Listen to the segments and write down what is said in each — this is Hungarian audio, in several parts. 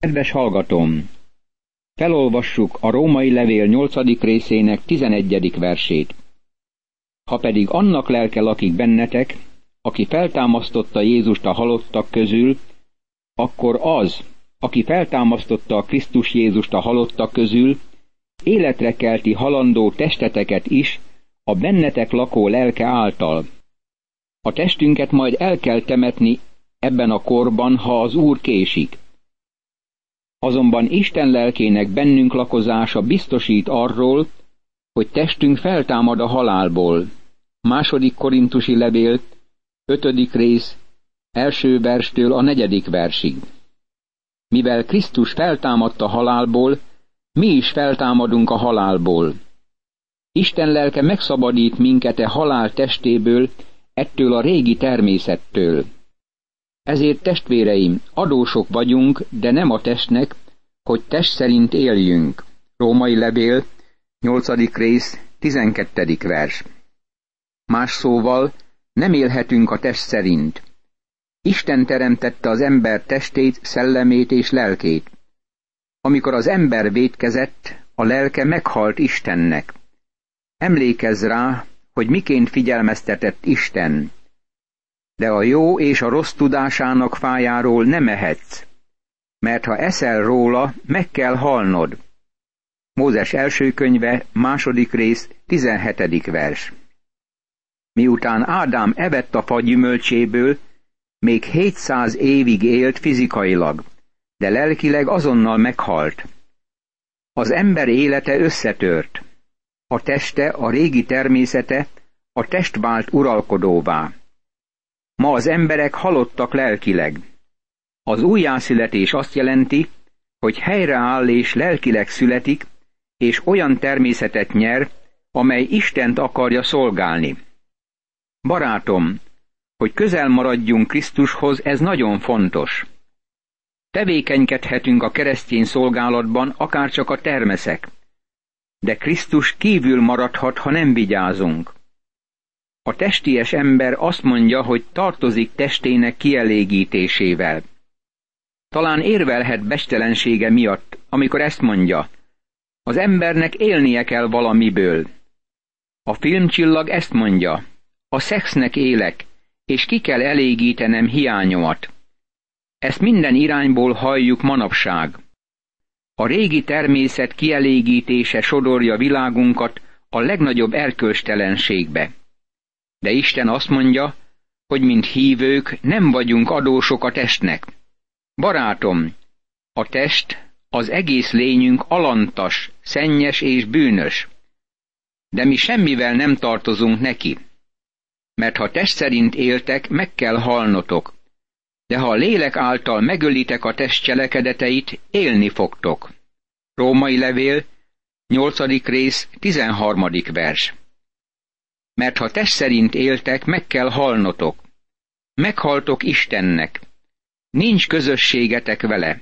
Kedves hallgatom! Felolvassuk a római levél nyolcadik részének tizenegyedik versét. Ha pedig annak lelke lakik bennetek, aki feltámasztotta Jézust a halottak közül, akkor az, aki feltámasztotta a Krisztus Jézust a halottak közül, életre kelti halandó testeteket is a bennetek lakó lelke által. A testünket majd el kell temetni ebben a korban, ha az Úr késik. Azonban Isten lelkének bennünk lakozása biztosít arról, hogy testünk feltámad a halálból. Második korintusi levél, ötödik rész, első verstől a negyedik versig. Mivel Krisztus feltámadt a halálból, mi is feltámadunk a halálból. Isten lelke megszabadít minket e halál testéből, ettől a régi természettől. Ezért testvéreim, adósok vagyunk, de nem a testnek, hogy test szerint éljünk. Római levél, 8. rész, 12. vers. Más szóval, nem élhetünk a test szerint. Isten teremtette az ember testét, szellemét és lelkét. Amikor az ember vétkezett, a lelke meghalt Istennek. Emlékezz rá, hogy miként figyelmeztetett Isten. De a jó és a rossz tudásának fájáról nem ehetsz, mert ha eszel róla, meg kell halnod. Mózes első könyve, második rész, tizenhetedik vers. Miután Ádám evett a fa gyümölcséből, még 700 évig élt fizikailag, de lelkileg azonnal meghalt. Az ember élete összetört. A teste, a régi természete, a test vált uralkodóvá. Ma az emberek halottak lelkileg. Az újjászületés azt jelenti, hogy helyreáll és lelkileg születik, és olyan természetet nyer, amely Istent akarja szolgálni. Barátom, hogy közel maradjunk Krisztushoz, ez nagyon fontos. Tevékenykedhetünk a keresztény szolgálatban, akár csak a termeszek, de Krisztus kívül maradhat, ha nem vigyázunk. A testies ember azt mondja, hogy tartozik testének kielégítésével. Talán érvelhet bestelensége miatt, amikor ezt mondja. Az embernek élnie kell valamiből. A filmcsillag ezt mondja. A szexnek élek, és ki kell elégítenem hiányomat. Ezt minden irányból halljuk manapság. A régi természet kielégítése sodorja világunkat a legnagyobb erkölcstelenségbe. De Isten azt mondja, hogy mint hívők nem vagyunk adósok a testnek. Barátom, a test, az egész lényünk alantas, szennyes és bűnös. De mi semmivel nem tartozunk neki. Mert ha test szerint éltek, meg kell halnotok. De ha a lélek által megölitek a test cselekedeteit, élni fogtok. Római levél, 8. rész, 13. vers. Mert ha test szerint éltek, meg kell halnotok. Meghaltok Istennek. Nincs közösségetek vele.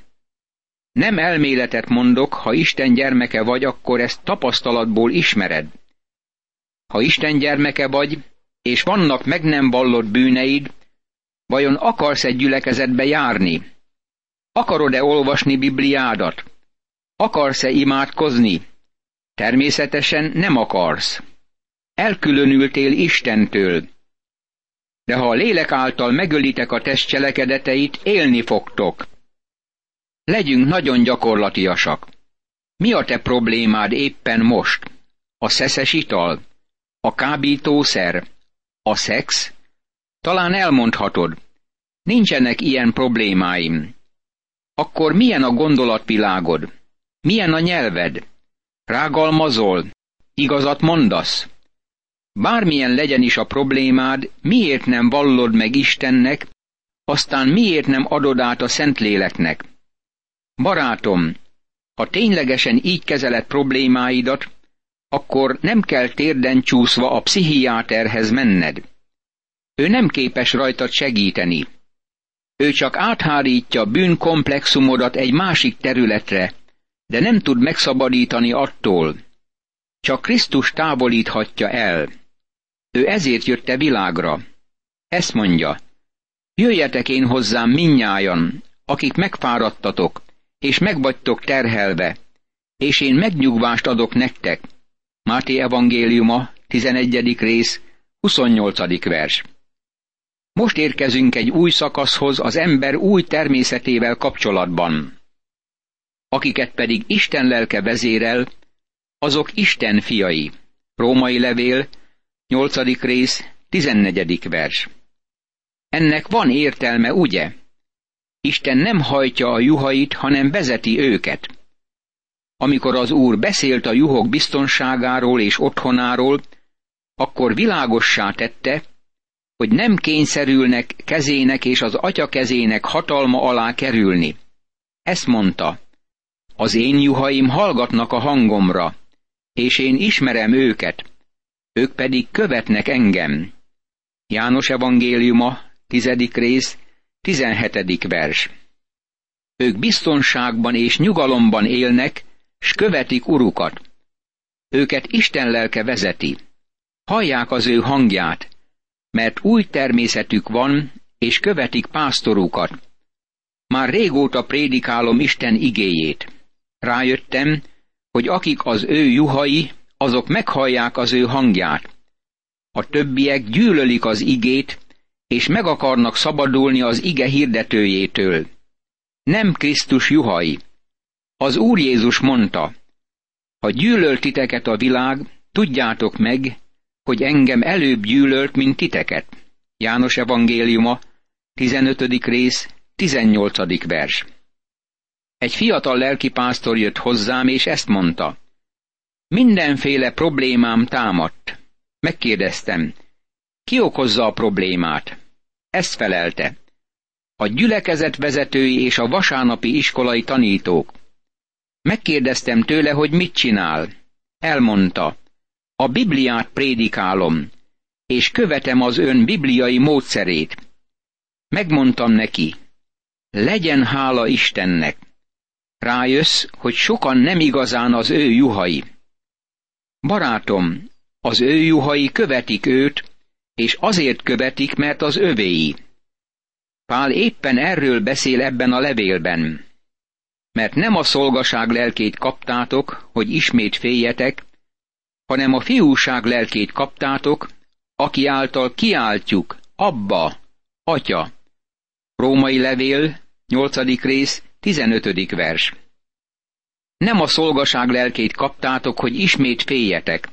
Nem elméletet mondok, ha Isten gyermeke vagy, akkor ezt tapasztalatból ismered. Ha Isten gyermeke vagy, és vannak meg nem vallott bűneid, vajon akarsz egy gyülekezetbe járni? Akarod-e olvasni Bibliádat? Akarsz-e imádkozni? Természetesen nem akarsz. Elkülönültél Istentől. De ha a lélek által megölitek a test cselekedeteit, élni fogtok. Legyünk nagyon gyakorlatiasak. Mi a te problémád éppen most? A szeszes ital? A kábítószer? A szex? Talán elmondhatod. Nincsenek ilyen problémáim. Akkor milyen a gondolatvilágod? Milyen a nyelved? Rágalmazol? Igazat mondasz? Bármilyen legyen is a problémád, miért nem vallod meg Istennek, aztán miért nem adod át a Szentléleknek? Barátom, ha ténylegesen így kezeled problémáidat, akkor nem kell térden csúszva a pszichiáterhez menned. Ő nem képes rajtad segíteni. Ő csak áthárítja bűnkomplexumodat egy másik területre, de nem tud megszabadítani attól. Csak Krisztus távolíthatja el. Ő ezért jött a világra. Ezt mondja, jöjjetek én hozzám minnyájan, akik megfáradtatok, és megvagytok terhelve, és én megnyugvást adok nektek. Máté evangéliuma, 11. rész, 28. vers. Most érkezünk egy új szakaszhoz az ember új természetével kapcsolatban. Akiket pedig Isten lelke vezérel, azok Isten fiai. Római levél, 8. rész, 14. vers. Ennek van értelme, ugye? Isten nem hajtja a juhait, hanem vezeti őket. Amikor az Úr beszélt a juhok biztonságáról és otthonáról, akkor világossá tette, hogy nem kényszerülnek kezének és az atya kezének hatalma alá kerülni. Ezt mondta, az én juhaim hallgatnak a hangomra, és én ismerem őket, ők pedig követnek engem. János evangéliuma, tizedik rész, tizenhetedik vers. Ők biztonságban és nyugalomban élnek, s követik urukat. Őket Isten lelke vezeti. Hallják az ő hangját, mert új természetük van, és követik pásztorukat. Már régóta prédikálom Isten igéjét. Rájöttem, hogy akik az ő juhai, azok meghallják az ő hangját. A többiek gyűlölik az igét, és meg akarnak szabadulni az ige hirdetőjétől. Nem Krisztus juhai. Az Úr Jézus mondta, ha gyűlölt titeket a világ, tudjátok meg, hogy engem előbb gyűlölt, mint titeket. János evangéliuma, 15. rész, 18. vers. Egy fiatal lelkipásztor jött hozzám, és ezt mondta. Mindenféle problémám támadt. Megkérdeztem, ki okozza a problémát? Ezt felelte. A gyülekezet vezetői és a vasárnapi iskolai tanítók. Megkérdeztem tőle, hogy mit csinál. Elmondta, a Bibliát prédikálom, és követem az ön bibliai módszerét. Megmondtam neki, legyen hála Istennek. Rájössz, hogy sokan nem igazán az ő juhai. Barátom, az ő juhai követik őt, és azért követik, mert az övéi. Pál éppen erről beszél ebben a levélben. Mert nem a szolgaság lelkét kaptátok, hogy ismét féljetek, hanem a fiúság lelkét kaptátok, aki által kiáltjuk, Abba, Atya. Római levél, 8. rész, 15. vers. Nem a szolgaság lelkét kaptátok, hogy ismét féljetek.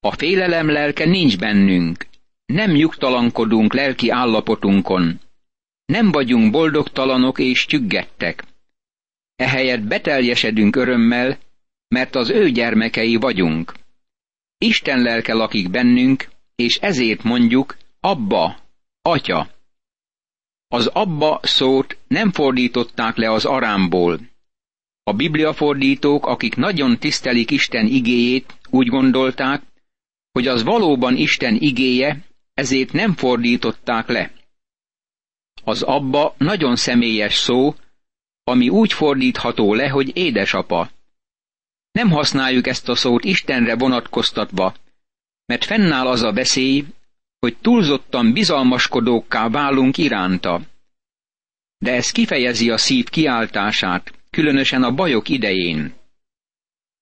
A félelem lelke nincs bennünk. Nem nyugtalankodunk lelki állapotunkon. Nem vagyunk boldogtalanok és csüggettek. Ehelyett beteljesedünk örömmel, mert az ő gyermekei vagyunk. Isten lelke lakik bennünk, és ezért mondjuk, Abba, Atya. Az Abba szót nem fordították le az arámból. A bibliafordítók, akik nagyon tisztelik Isten igéjét, úgy gondolták, hogy az valóban Isten igéje, ezért nem fordították le. Az Abba nagyon személyes szó, ami úgy fordítható le, hogy édesapa. Nem használjuk ezt a szót Istenre vonatkoztatva, mert fennáll az a veszély, hogy túlzottan bizalmaskodókká válunk iránta. De ez kifejezi a szív kiáltását, különösen a bajok idején.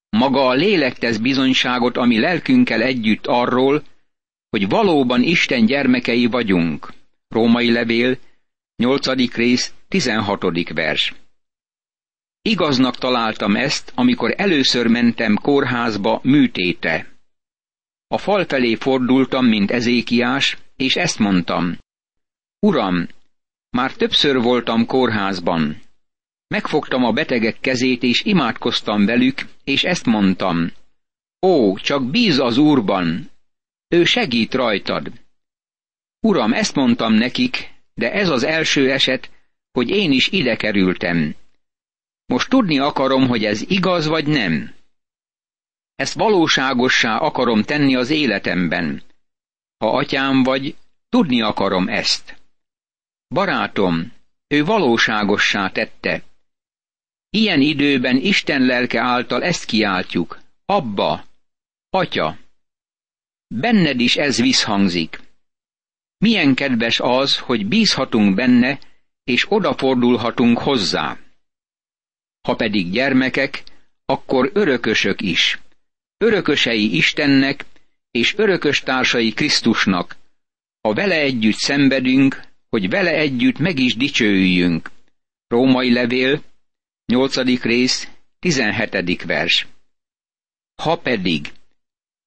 Maga a lélek tesz bizonyságot, ami lelkünkkel együtt arról, hogy valóban Isten gyermekei vagyunk. Római levél, 8. rész, 16. vers. Igaznak találtam ezt, amikor először mentem kórházba műtéte. A fal felé fordultam, mint Ezékiás, és ezt mondtam. Uram, már többször voltam kórházban. Megfogtam a betegek kezét, és imádkoztam velük, és ezt mondtam. Ó, csak bíz az Úrban, ő segít rajtad. Uram, ezt mondtam nekik, de ez az első eset, hogy én is ide kerültem. Most tudni akarom, hogy ez igaz vagy nem. Ezt valóságossá akarom tenni az életemben. Ha atyám vagy, tudni akarom ezt. Barátom, ő valóságossá tette. Ilyen időben Isten lelke által ezt kiáltjuk. Abba, Atya. Benned is ez visszhangzik. Milyen kedves az, hogy bízhatunk benne, és odafordulhatunk hozzá. Ha pedig gyermekek, akkor örökösök is. Örökösei Istennek, és örökös társai Krisztusnak, ha vele együtt szenvedünk, hogy vele együtt meg is dicsőüljünk. Római levél, 8. rész, 17. vers. Ha pedig,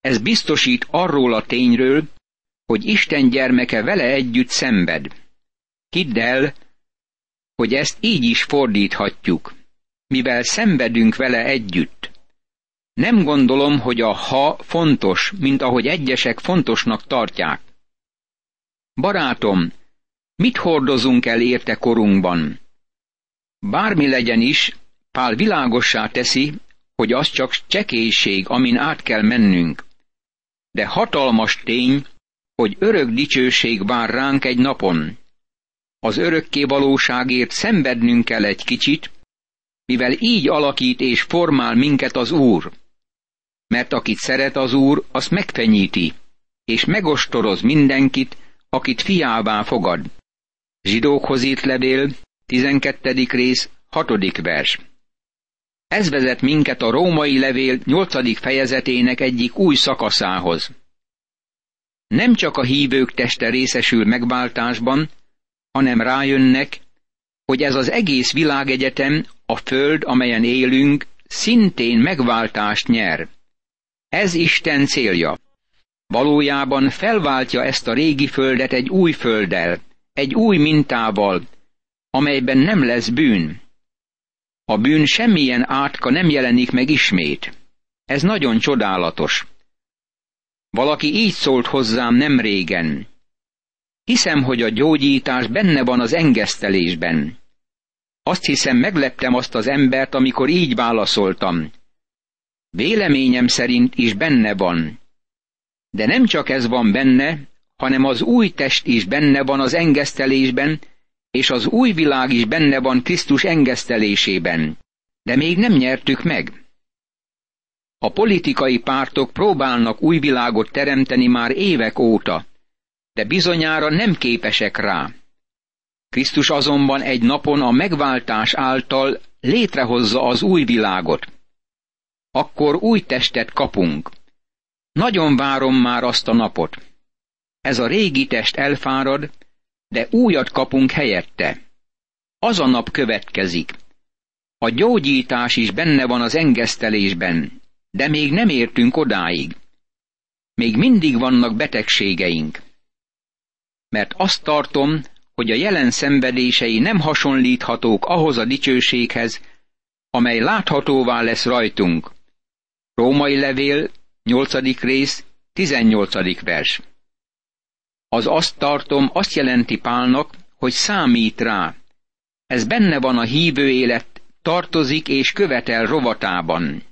ez biztosít arról a tényről, hogy Isten gyermeke vele együtt szenved. Hidd el, hogy ezt így is fordíthatjuk, mivel szenvedünk vele együtt. Nem gondolom, hogy a ha fontos, mint ahogy egyesek fontosnak tartják. Barátom, mit hordozunk el érte korunkban? Bármi legyen is, Pál világossá teszi, hogy az csak csekélység, amin át kell mennünk. De hatalmas tény, hogy örök dicsőség vár ránk egy napon. Az örökké valóságért szenvednünk kell egy kicsit, mivel így alakít és formál minket az Úr. Mert akit szeret az Úr, azt megfenyíti, és megostoroz mindenkit, akit fiává fogad. Zsidókhoz írt levél, 12. rész, 6. vers. Ez vezet minket a római levél 8. fejezetének egyik új szakaszához. Nem csak a hívők teste részesül megváltásban, hanem rájönnek, hogy ez az egész világegyetem, a föld, amelyen élünk, szintén megváltást nyer. Ez Isten célja. Valójában felváltja ezt a régi földet egy új földdel, egy új mintával, amelyben nem lesz bűn. A bűn semmilyen átka nem jelenik meg ismét. Ez nagyon csodálatos. Valaki így szólt hozzám nem régen. Hiszem, hogy a gyógyítás benne van az engesztelésben. Azt hiszem, megleptem azt az embert, amikor így válaszoltam. Véleményem szerint is benne van. De nem csak ez van benne, hanem az új test is benne van az engesztelésben, és az új világ is benne van Krisztus engesztelésében. De még nem nyertük meg. A politikai pártok próbálnak új világot teremteni már évek óta, de bizonyára nem képesek rá. Krisztus azonban egy napon a megváltás által létrehozza az új világot. Akkor új testet kapunk. Nagyon várom már azt a napot. Ez a régi test elfárad, de újat kapunk helyette. Az a nap következik. A gyógyítás is benne van az engesztelésben, de még nem értünk odáig. Még mindig vannak betegségeink. Mert azt tartom, hogy a jelen szenvedései nem hasonlíthatók ahhoz a dicsőséghez, amely láthatóvá lesz rajtunk. Római levél, 8. rész, 18. vers. Az azt tartom, azt jelenti Pálnak, hogy számít rá. Ez benne van a hívő élet, tartozik és követel rovatában.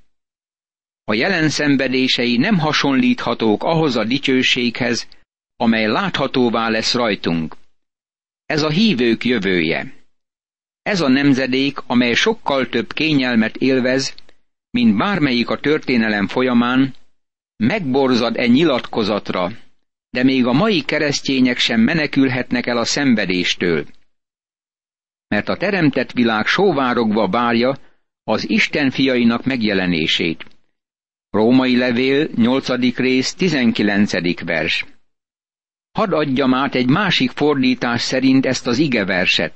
A jelen szenvedései nem hasonlíthatók ahhoz a dicsőséghez, amely láthatóvá lesz rajtunk. Ez a hívők jövője. Ez a nemzedék, amely sokkal több kényelmet élvez, mint bármelyik a történelem folyamán, megborzad e nyilatkozatra, de még a mai keresztények sem menekülhetnek el a szenvedéstől. Mert a teremtett világ sóvárogva várja az Isten fiainak megjelenését. Római levél, 8. rész, 19. vers. Hadd adjam át egy másik fordítás szerint ezt az igeverset.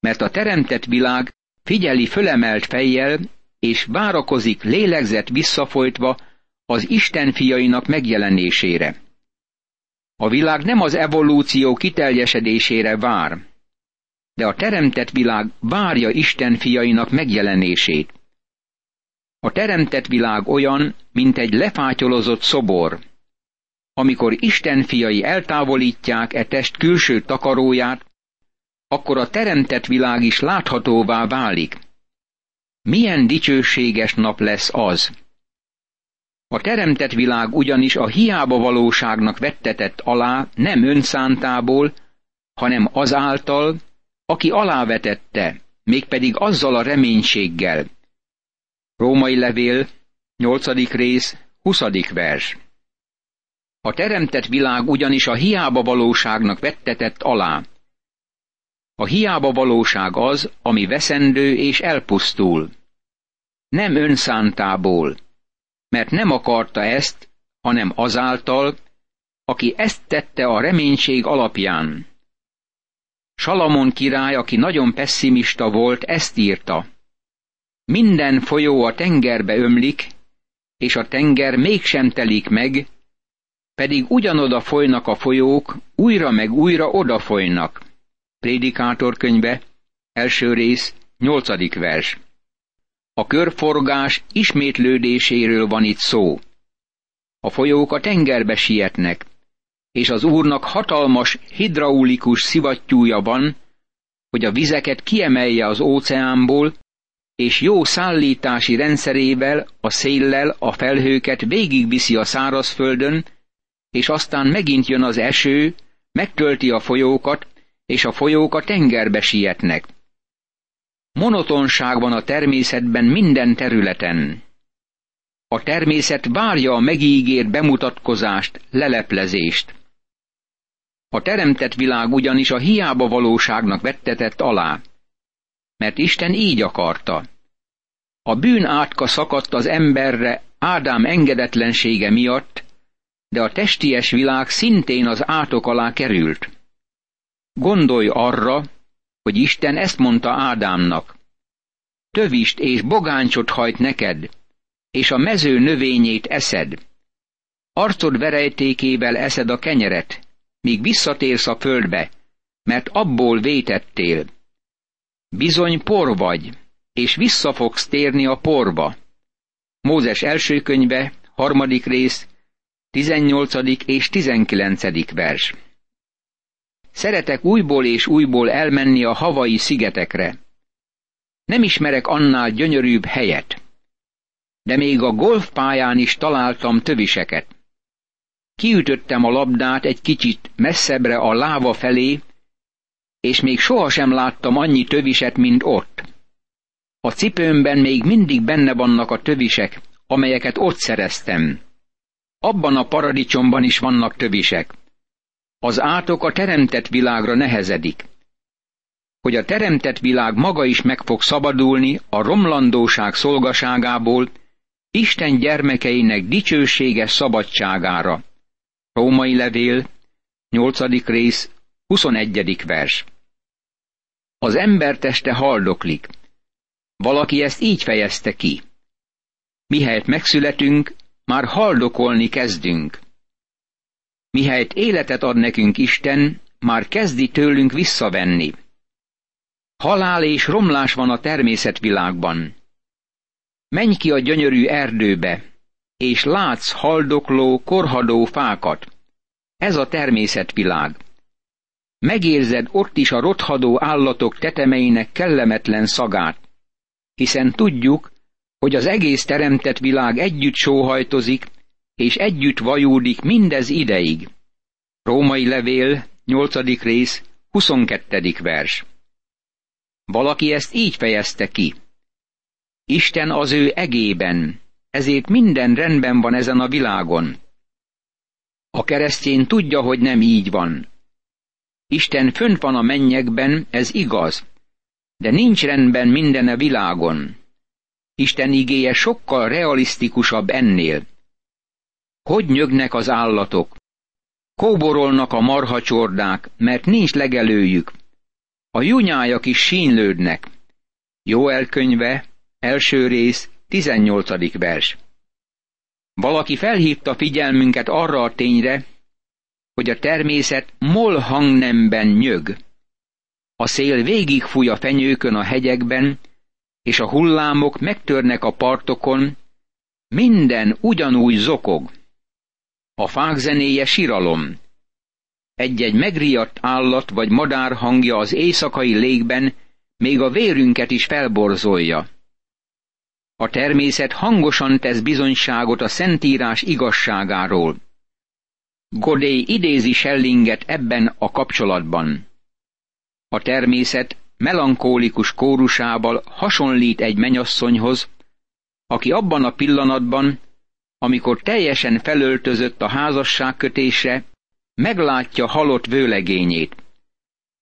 Mert a teremtett világ figyeli fölemelt fejjel, és várakozik lélegzett visszafolytva az Isten fiainak megjelenésére. A világ nem az evolúció kiteljesedésére vár, de a teremtett világ várja Isten fiainak megjelenését. A teremtett világ olyan, mint egy lefátyolozott szobor. Amikor Isten fiai eltávolítják e test külső takaróját, akkor a teremtett világ is láthatóvá válik. Milyen dicsőséges nap lesz az! A teremtett világ ugyanis a hiába valóságnak vettetett alá nem önszántából, hanem azáltal, aki alávetette, mégpedig azzal a reménységgel. Római levél, 8. rész, 20. vers. A teremtett világ ugyanis a hiába valóságnak vettetett alá. A hiába valóság az, ami veszendő és elpusztul. Nem önszántából, mert nem akarta ezt, hanem azáltal, aki ezt tette a reménység alapján. Salamon király, aki nagyon pessimista volt, ezt írta. Minden folyó a tengerbe ömlik, és a tenger mégsem telik meg, pedig ugyanoda folynak a folyók, újra meg újra odafolynak. Prédikátor könyve, első rész, nyolcadik vers. A körforgás ismétlődéséről van itt szó. A folyók a tengerbe sietnek, és az úrnak hatalmas hidraulikus szivattyúja van, hogy a vizeket kiemelje az óceánból, és jó szállítási rendszerével, a széllel a felhőket végigviszi a szárazföldön, és aztán megint jön az eső, megtölti a folyókat, és a folyók a tengerbe sietnek. Monotonság van a természetben minden területen. A természet várja a megígért bemutatkozást, leleplezést. A teremtett világ ugyanis a hiába valóságnak vettetett alá, mert Isten így akarta. A bűn átka szakadt az emberre Ádám engedetlensége miatt, de a testies világ szintén az átok alá került. Gondolj arra, hogy Isten ezt mondta Ádámnak. Tövist és bogáncsot hajt neked, és a mező növényét eszed. Arcod verejtékével eszed a kenyeret, míg visszatérsz a földbe, mert abból vétettél. Bizony por vagy, és vissza fogsz térni a porba. Mózes első könyve, harmadik rész, 18. és 19. vers. Szeretek újból és újból elmenni a havai szigetekre. Nem ismerek annál gyönyörűbb helyet. De még a golfpályán is találtam töviseket. Kiütöttem a labdát egy kicsit messzebbre a láva felé, és még sohasem láttam annyi töviset, mint ott. A cipőmben még mindig benne vannak a tövisek, amelyeket ott szereztem. Abban a paradicsomban is vannak tövisek. Az átok a teremtett világra nehezedik. Hogy a teremtett világ maga is meg fog szabadulni a romlandóság szolgaságából, Isten gyermekeinek dicsőséges szabadságára. Római levél, 8. rész, 21. vers. Az ember teste haldoklik. Valaki ezt így fejezte ki. Mihelyt megszületünk, már haldokolni kezdünk. Mihelyt életet ad nekünk Isten, már kezdi tőlünk visszavenni. Halál és romlás van a természetvilágban. Menj ki a gyönyörű erdőbe, és látsz haldokló, korhadó fákat. Ez a természetvilág. Megérzed ott is a rothadó állatok tetemeinek kellemetlen szagát, hiszen tudjuk, hogy az egész teremtett világ együtt sóhajtozik, és együtt vajúdik mindez ideig. Római levél, 8. rész, 22. vers. Valaki ezt így fejezte ki. Isten az ő egében, ezért minden rendben van ezen a világon. A keresztény tudja, hogy nem így van. Isten fönt van a mennyekben, ez igaz, de nincs rendben minden a világon. Isten igéje sokkal realisztikusabb ennél. Hogy nyögnek az állatok? Kóborolnak a marhacsordák, mert nincs legelőjük. A junyájak is sínlődnek. Jó elkönyve, első rész, 18. vers. Valaki felhívta figyelmünket arra a tényre, hogy a természet mol hangnemben nyög. A szél végigfúj a fenyőkön a hegyekben, és a hullámok megtörnek a partokon, minden ugyanúgy zokog. A fák zenéje siralom. Egy-egy megriadt állat vagy madár hangja az éjszakai légben még a vérünket is felborzolja. A természet hangosan tesz bizonyságot a Szentírás igazságáról. Godé idézi Schellinget ebben a kapcsolatban. A természet melankólikus kórusával hasonlít egy menyasszonyhoz, aki abban a pillanatban, amikor teljesen felöltözött a házasságkötésre, meglátja halott vőlegényét.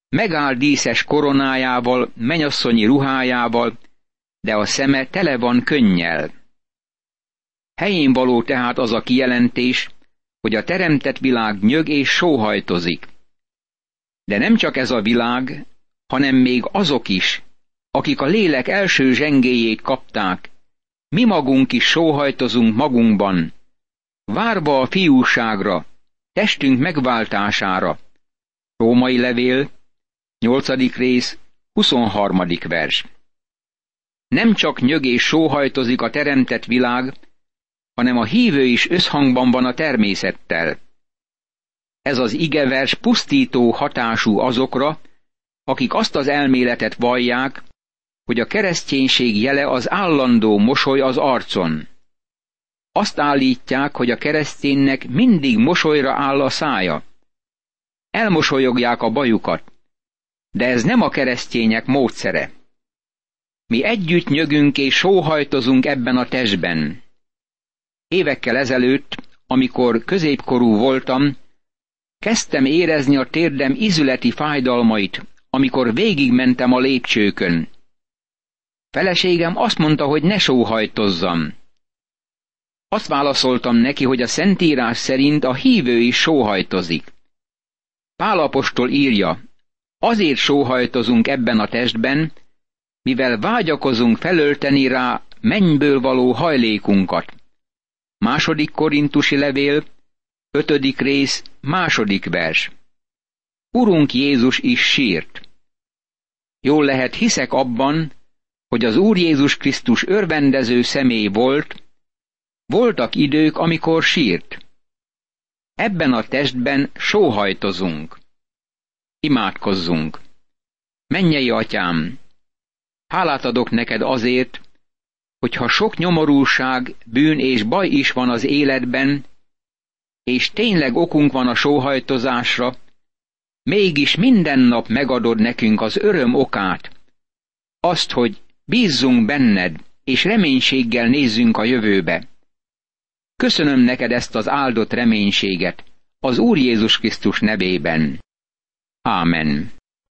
megáll díszes koronájával, menyasszonyi ruhájával, de a szeme tele van könnyel. Helyén való tehát az a kijelentés, hogy a teremtett világ nyög és sóhajtozik. De nem csak ez a világ, hanem még azok is, akik a lélek első zsengéjét kapták, mi magunk is sóhajtozunk magunkban, várva a fiúságra, testünk megváltására. Római levél, 8. rész, 23. vers. Nem csak nyög és sóhajtozik a teremtett világ, hanem a hívő is összhangban van a természettel. Ez az igevers pusztító hatású azokra, akik azt az elméletet vallják, hogy a kereszténység jele az állandó mosoly az arcon. Azt állítják, hogy a kereszténynek mindig mosolyra áll a szája. Elmosolyogják a bajukat, de ez nem a keresztények módszere. Mi együtt nyögünk és sóhajtozunk ebben a testben. Évekkel ezelőtt, amikor középkorú voltam, kezdtem érezni a térdem izületi fájdalmait, amikor végigmentem a lépcsőkön. Feleségem azt mondta, hogy ne sóhajtozzam. Azt válaszoltam neki, hogy a Szentírás szerint a hívő is sóhajtozik. Pálapostól írja, azért sóhajtozunk ebben a testben, mivel vágyakozunk felölteni rá mennyből való hajlékunkat. Második korintusi levél, ötödik rész, második vers. Urunk Jézus is sírt. Jól lehet hiszek abban, hogy az Úr Jézus Krisztus örvendező személy volt, voltak idők, amikor sírt. Ebben a testben sóhajtozunk. Imádkozzunk. Mennyei atyám, hálát adok neked azért, hogyha sok nyomorúság, bűn és baj is van az életben, és tényleg okunk van a sóhajtozásra, mégis minden nap megadod nekünk az öröm okát, azt, hogy bízzunk benned, és reménységgel nézzünk a jövőbe. Köszönöm neked ezt az áldott reménységet, az Úr Jézus Krisztus nevében. Ámen.